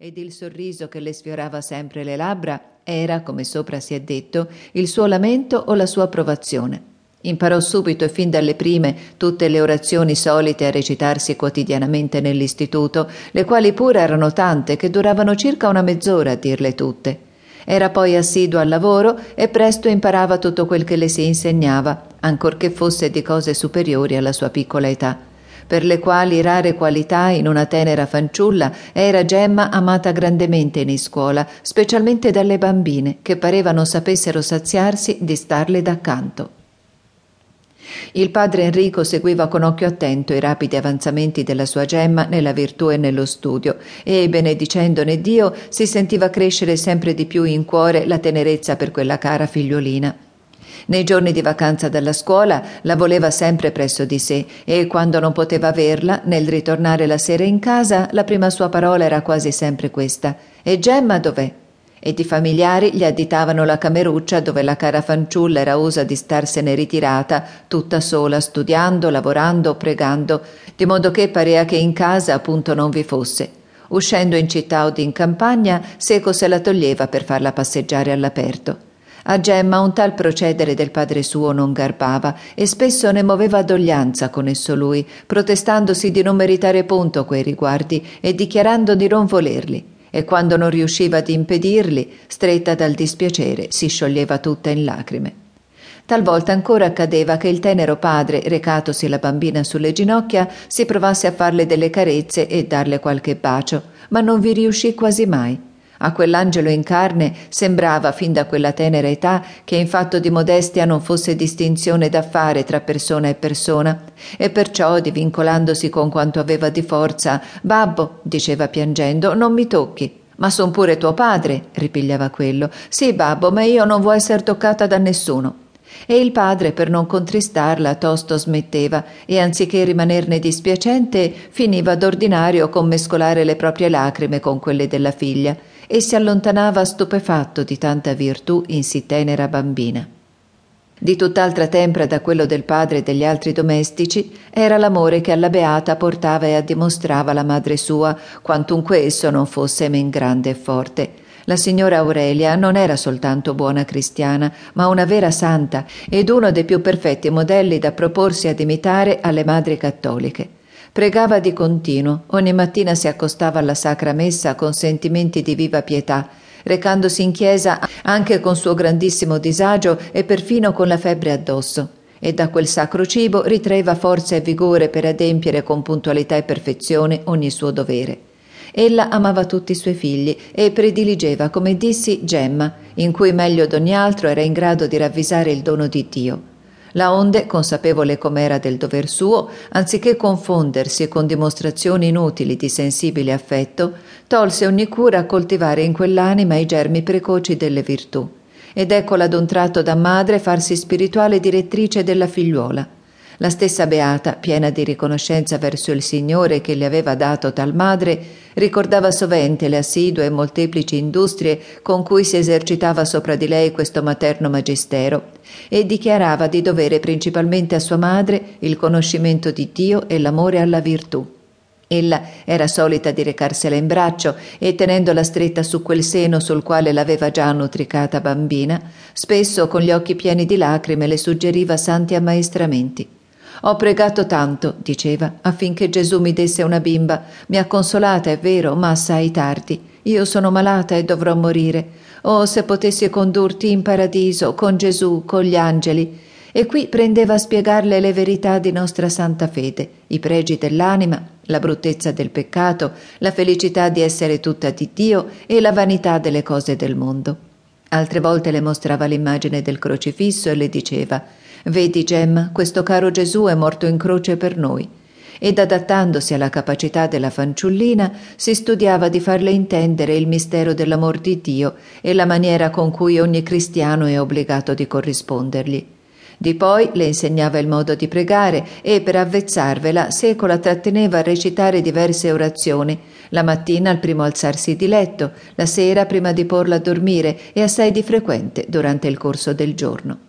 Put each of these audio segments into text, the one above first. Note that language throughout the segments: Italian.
ed il sorriso che le sfiorava sempre le labbra era, come sopra si è detto, il suo lamento o la sua approvazione. Imparò subito e fin dalle prime tutte le orazioni solite a recitarsi quotidianamente nell'istituto, le quali pure erano tante che duravano circa una mezz'ora a dirle tutte. Era poi assiduo al lavoro e presto imparava tutto quel che le si insegnava, ancorché fosse di cose superiori alla sua piccola età per le quali rare qualità in una tenera fanciulla era Gemma amata grandemente in iscuola, specialmente dalle bambine, che pareva non sapessero saziarsi di starle d'accanto. Il padre Enrico seguiva con occhio attento i rapidi avanzamenti della sua gemma nella virtù e nello studio e, benedicendone Dio, si sentiva crescere sempre di più in cuore la tenerezza per quella cara figliolina. Nei giorni di vacanza dalla scuola la voleva sempre presso di sé e quando non poteva averla, nel ritornare la sera in casa, la prima sua parola era quasi sempre questa: E Gemma dov'è? e di familiari gli additavano la cameruccia dove la cara fanciulla era usa di starsene ritirata, tutta sola, studiando, lavorando, pregando, di modo che parea che in casa appunto non vi fosse. Uscendo in città o in campagna, Seco se la toglieva per farla passeggiare all'aperto. A Gemma un tal procedere del padre suo non garbava e spesso ne moveva doglianza con esso lui, protestandosi di non meritare punto quei riguardi e dichiarando di non volerli e quando non riusciva ad impedirli, stretta dal dispiacere, si scioglieva tutta in lacrime. Talvolta ancora accadeva che il tenero padre, recatosi la bambina sulle ginocchia, si provasse a farle delle carezze e darle qualche bacio, ma non vi riuscì quasi mai. A quell'angelo in carne sembrava, fin da quella tenera età, che in fatto di modestia non fosse distinzione da fare tra persona e persona, e perciò, divincolandosi con quanto aveva di forza, Babbo, diceva piangendo, non mi tocchi. Ma son pure tuo padre, ripigliava quello. Sì, babbo, ma io non vuoi essere toccata da nessuno. E il padre, per non contristarla, tosto smetteva e anziché rimanerne dispiacente, finiva d'ordinario con mescolare le proprie lacrime con quelle della figlia e si allontanava stupefatto di tanta virtù in sì tenera bambina. Di tutt'altra tempra da quello del padre e degli altri domestici era l'amore che alla beata portava e addimostrava la madre sua, quantunque esso non fosse men grande e forte. La signora Aurelia non era soltanto buona cristiana, ma una vera santa ed uno dei più perfetti modelli da proporsi ad imitare alle madri cattoliche. Pregava di continuo, ogni mattina si accostava alla sacra messa con sentimenti di viva pietà, recandosi in chiesa anche con suo grandissimo disagio e perfino con la febbre addosso, e da quel sacro cibo ritraeva forza e vigore per adempiere con puntualità e perfezione ogni suo dovere. Ella amava tutti i suoi figli e prediligeva, come dissi, Gemma, in cui meglio d'ogni altro era in grado di ravvisare il dono di Dio. La onde, consapevole com'era del dover suo, anziché confondersi con dimostrazioni inutili di sensibile affetto, tolse ogni cura a coltivare in quell'anima i germi precoci delle virtù. Ed eccola d'un tratto da madre farsi spirituale direttrice della figliuola. La stessa Beata, piena di riconoscenza verso il Signore che le aveva dato tal madre, ricordava sovente le assidue e molteplici industrie con cui si esercitava sopra di lei questo materno magistero e dichiarava di dovere principalmente a sua madre il conoscimento di Dio e l'amore alla virtù. Ella era solita di recarsela in braccio e tenendola stretta su quel seno sul quale l'aveva già nutricata bambina, spesso con gli occhi pieni di lacrime le suggeriva santi ammaestramenti. Ho pregato tanto, diceva, affinché Gesù mi desse una bimba. Mi ha consolata, è vero, ma assai tardi. Io sono malata e dovrò morire. Oh, se potessi condurti in paradiso, con Gesù, con gli angeli. E qui prendeva a spiegarle le verità di nostra santa fede, i pregi dell'anima, la bruttezza del peccato, la felicità di essere tutta di Dio e la vanità delle cose del mondo. Altre volte le mostrava l'immagine del crocifisso e le diceva Vedi, Gemma, questo caro Gesù è morto in croce per noi. Ed adattandosi alla capacità della fanciullina, si studiava di farle intendere il mistero dell'amor di Dio e la maniera con cui ogni cristiano è obbligato di corrispondergli. Di poi le insegnava il modo di pregare e per avvezzarvela seco la tratteneva a recitare diverse orazioni, la mattina al primo alzarsi di letto, la sera prima di porla a dormire e assai di frequente durante il corso del giorno.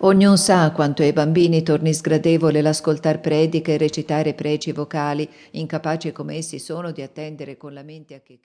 Ognuno sa quanto ai bambini torni sgradevole l'ascoltar prediche e recitare preci vocali, incapaci come essi sono di attendere con la mente a che